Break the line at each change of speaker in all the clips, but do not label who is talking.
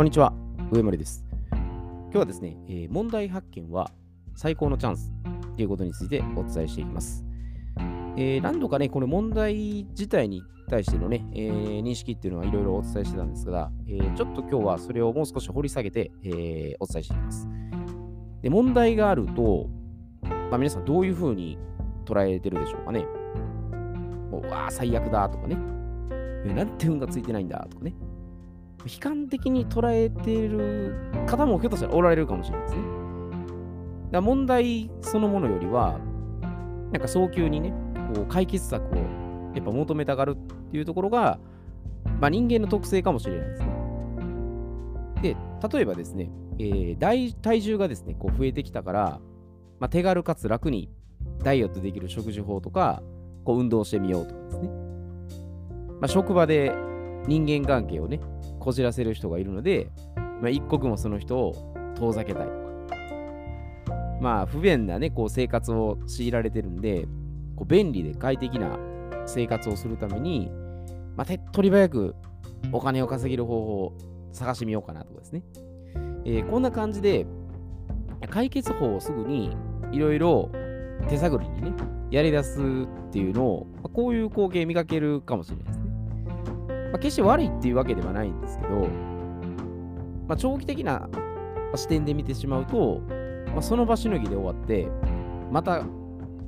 こんにちは、上森です。今日はですね、えー問題発見は最高のチャンスということについてお伝えしていきます。えー何度かね、この問題自体に対してのね、えー認識っていうのはいろいろお伝えしてたんですが、えちょっと今日はそれをもう少し掘り下げて、えお伝えしていきます。で、問題があると、まあ、皆さんどういうふうに捉えてるでしょうかね。うわあ、最悪だとかね。なんて運がついてないんだとかね。悲観的に捉えている方もひょっとしたらおられるかもしれないですね。だ問題そのものよりは、なんか早急にね、こう解決策をやっぱ求めたがるっていうところが、まあ、人間の特性かもしれないですね。で、例えばですね、えー大体重がですね、こう増えてきたから、まあ、手軽かつ楽にダイエットできる食事法とか、こう運動してみようとかですね。まあ、職場で人間関係をね、こじらせる人がいるので、まあ、一刻もその人を遠ざけたいとか。まあ、不便なね、こう生活を強いられてるんで、こう便利で快適な生活をするために、まあ、手っ取り早くお金を稼げる方法を探してみようかなとかですね。えーこんな感じで、解決法をすぐにいろいろ手探りにね、やり出すっていうのを、まこういう光景見かけるかもしれないです。まあ、決して悪いっていうわけではないんですけど、まあ、長期的な視点で見てしまうと、まあ、その場しのぎで終わって、また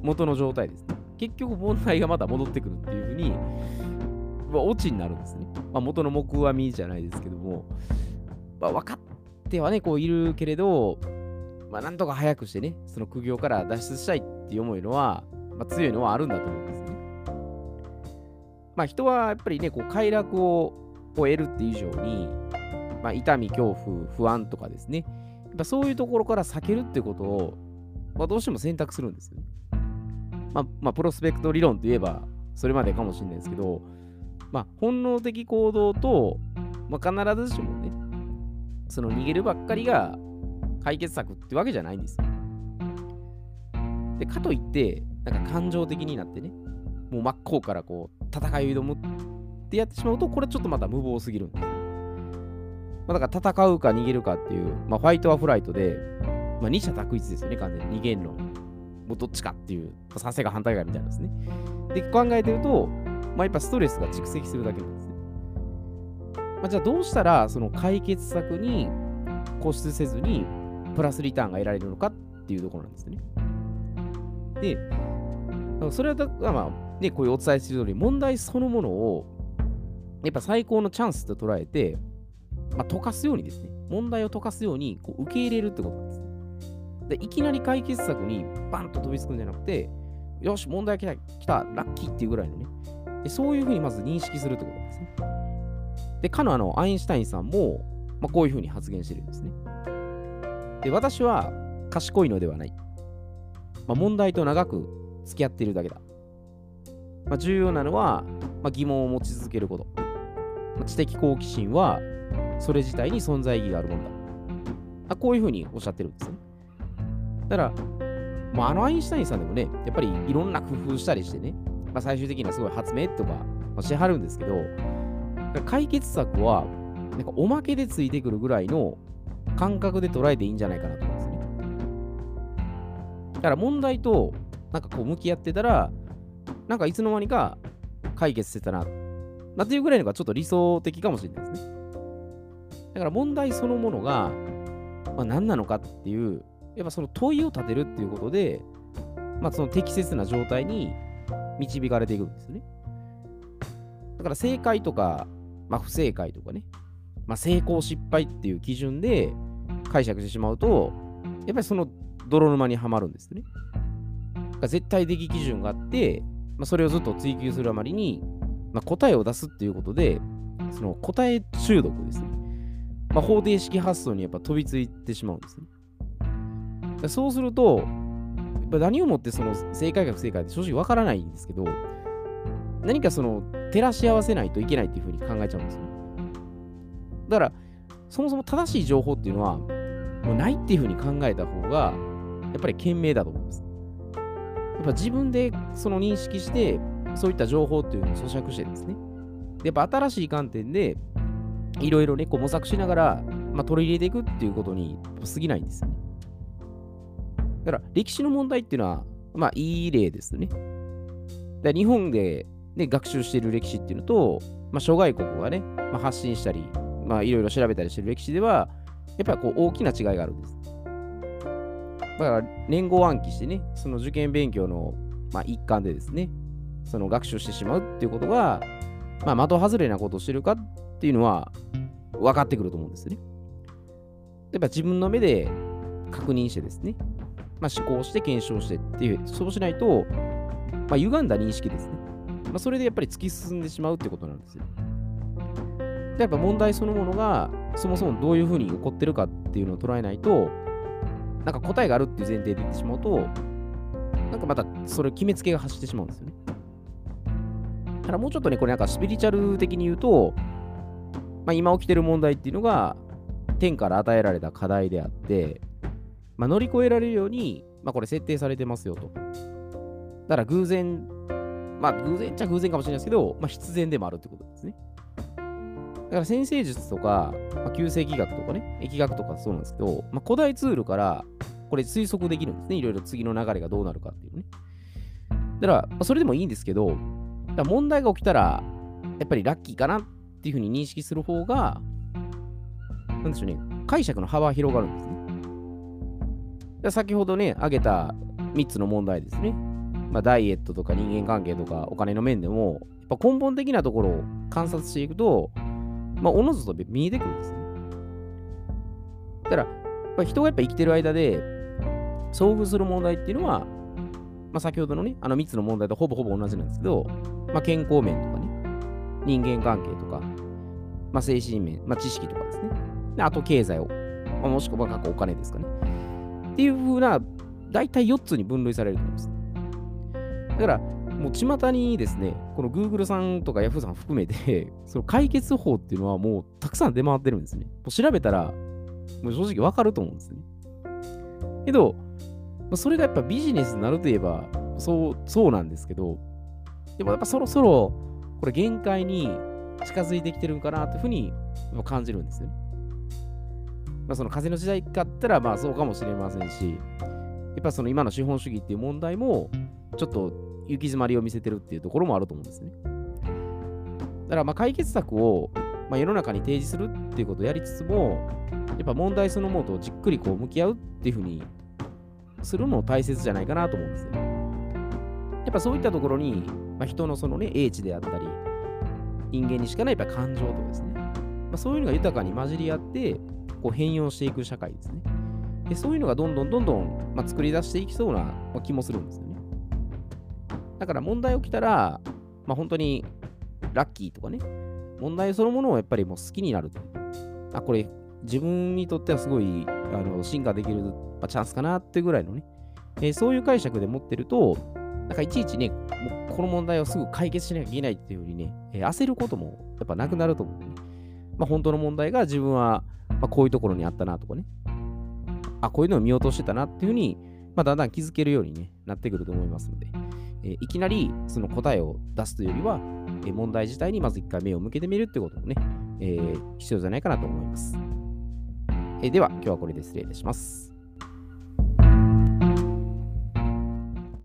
元の状態ですね。結局問題がまた戻ってくるっていうふうに、まあ、オチになるんですね。まあ、元の木阿弥じゃないですけども、まあ、分かってはね、こういるけれど、まあ、なんとか早くしてね、その苦行から脱出したいっていう思いのは、まあ、強いのはあるんだと思うんです。まあ、人はやっぱりね、こう快楽をこう得るっていう以上に、まあ、痛み、恐怖、不安とかですね、やっぱそういうところから避けるってことを、まあ、どうしても選択するんですよね。まあ、まあ、プロスペクト理論といえば、それまでかもしれないですけど、まあ、本能的行動と、まあ、必ずしもね、その逃げるばっかりが解決策ってわけじゃないんですよ。で、かといって、なんか感情的になってね、もう真っ向からこう、戦いを挑むってやってしまうと、これちょっとまた無謀すぎるんです。まあ、だから戦うか逃げるかっていう、まあ、ファイトはフライトで、まあ、二者択一ですよね、完全に。逃げんの。もうどっちかっていう、賛成が反対がみたいなんですね。で、考えてると、まあ、やっぱストレスが蓄積するだけなんですね。まあ、じゃあどうしたら、その解決策に固執せずに、プラスリターンが得られるのかっていうところなんですね。で、それはだ、まあ、ね、こういうお伝えしている通り、問題そのものを、やっぱ最高のチャンスと捉えて、まあ、溶かすようにですね、問題を溶かすようにこう受け入れるってことなんですね。でいきなり解決策にバンと飛びつくんじゃなくて、よし、問題来た、来た、ラッキーっていうぐらいのね、でそういうふうにまず認識するってことなんですね。で、かのあの、アインシュタインさんも、まあ、こういうふうに発言してるんですね。で、私は賢いのではない。まあ、問題と長く付き合ってるだけだ。まあ、重要なのは、まあ、疑問を持ち続けること。まあ知的好奇心は、それ自体に存在意義があるものだ。あこういうふうにおっしゃってるんですね。だから、まあ、あのアインシュタインさんでもね、やっぱりいろんな工夫したりしてね、まあ、最終的にはすごい発明とか、まあ、しはるんですけど、解決策は、なんかおまけでついてくるぐらいの感覚で捉えていいんじゃないかなと思うんですね。だから問題と、なんかこう向き合ってたら、なんかいつの間にか解決してたな、なっていうぐらいのがちょっと理想的かもしれないですね。だから問題そのものが、まあ、何なのかっていう、やっぱその問いを立てるっていうことで、まあ、その適切な状態に導かれていくんですよね。だから正解とか、まあ、不正解とかね、まあ、成功失敗っていう基準で解釈してしまうと、やっぱりその泥沼にはまるんですね。か絶対的基準があって、まあ、それをずっと追求するあまりに、まあ、答えを出すっていうことで、その答え中毒ですね。まあ、方程式発想にやっぱ飛びついてしまうんですね。そうすると、やっぱ何をもってその正解か不正解って正直わからないんですけど、何かその照らし合わせないといけないっていうふうに考えちゃうんですよ。だから、そもそも正しい情報っていうのは、もうないっていうふうに考えた方が、やっぱり賢明だと思います。っぱ自分でその認識して、そういった情報っていうのを咀嚼してですね。でやっぱ新しい観点で、いろいろね、こう模索しながらまあ、取り入れていくっていうことに過ぎないんですよね。だから歴史の問題っていうのは、まあいい例ですね。で日本で、ね、学習している歴史っていうのと、まあ、諸外国がね、まあ、発信したり、まあいろいろ調べたりしてる歴史では、やっぱりこう大きな違いがあるんです。だから年号暗記してね、その受験勉強の、まあ、一環でですね、その学習してしまうっていうことが、まあ、的外れなことをしてるかっていうのは分かってくると思うんですよね。やっぱ自分の目で確認してですね、まあ、思考して検証してっていう、そうしないと、まあ、歪んだ認識ですね。まあ、それでやっぱり突き進んでしまうってことなんですよ。やっぱ問題そのものがそもそもどういうふうに起こってるかっていうのを捉えないと、なんか答えがあるっていう前提で言ってしまうと、なんかまたそれ決めつけが走ってしまうんですよね。だからもうちょっとね、これなんかスピリチュアル的に言うと、まあ、今起きてる問題っていうのが、天から与えられた課題であって、まあ、乗り越えられるように、まあ、これ設定されてますよと。だから偶然、まあ偶然っちゃ偶然かもしれないですけど、まあ、必然でもあるってことですね。だから先生術とか、まあ、旧世紀学とかね、疫学とかそうなんですけど、まあ、古代ツールからこれ推測できるんですね。いろいろ次の流れがどうなるかっていうね。だから、まあ、それでもいいんですけど、だ問題が起きたら、やっぱりラッキーかなっていうふうに認識する方が、なんでしょうね、解釈の幅が広がるんですね。で先ほどね、挙げた3つの問題ですね。まあ、ダイエットとか人間関係とかお金の面でも、やっぱ根本的なところを観察していくと、まあ、おのずと見えてくるんですね。だから、ま人がやっぱ生きてる間で、遭遇する問題っていうのは、まあ、先ほどのね、あの3つの問題とほぼほぼ同じなんですけど、まあ、健康面とかね、人間関係とか、まあ、精神面、まあ、知識とかですね。であと経済を、まあ、もしくはお金ですかね。っていう風な、大体4つに分類されると思うんです。だから、もう巷にですね、この Google さんとか Yahoo さん含めて、その解決法っていうのはもうたくさん出回ってるんですね。もう調べたら、もう正直わかると思うんですね。けど、それがやっぱビジネスになるといえば、そう、そうなんですけど、でもやっぱそろそろ、これ限界に近づいてきてるんかなというふうに感じるんですよね。まあ、その風の時代かったら、まあそうかもしれませんし、やっぱその今の資本主義っていう問題も、ちょっと行き詰まりを見せてるっていうところもあると思うんですね。だからま解決策を、ま、世の中に提示するっていうことをやりつつも、やっぱ問題そのものとじっくりこう向き合うっていうふうにするのも大切じゃないかなと思うんですよ。やっぱそういったところに、まあ、人のそのね、英知であったり、人間にしかないやっぱ感情とですね、まあ、そういうのが豊かに混じり合って、こう変容していく社会ですね。でそういうのがどんどんどんどん、まあ、作り出していきそうな気もするんですよね。だから問題起きたら、まあ、本当にラッキーとかね、問題そのものをやっぱりもう好きになる。あ、これ自分にとってはすごいあの進化できる、まあ、チャンスかなってぐらいのね、えー、そういう解釈で持ってると、なんかいちいちね、もうこの問題をすぐ解決しなきゃいけないっていうふうにね、えー、焦ることもやっぱなくなると思うね。まあ、本当の問題が自分は、まあ、こういうところにあったなとかね、あ、こういうのを見落としてたなっていうふうに、まあ、だんだん気づけるように、ね、なってくると思いますので、え、いきなりその答えを出すというよりは、え、問題自体にまず一回目を向けてみるってこともね、えー、必要じゃないかなと思います。えでは、今日はこれで失礼いたします。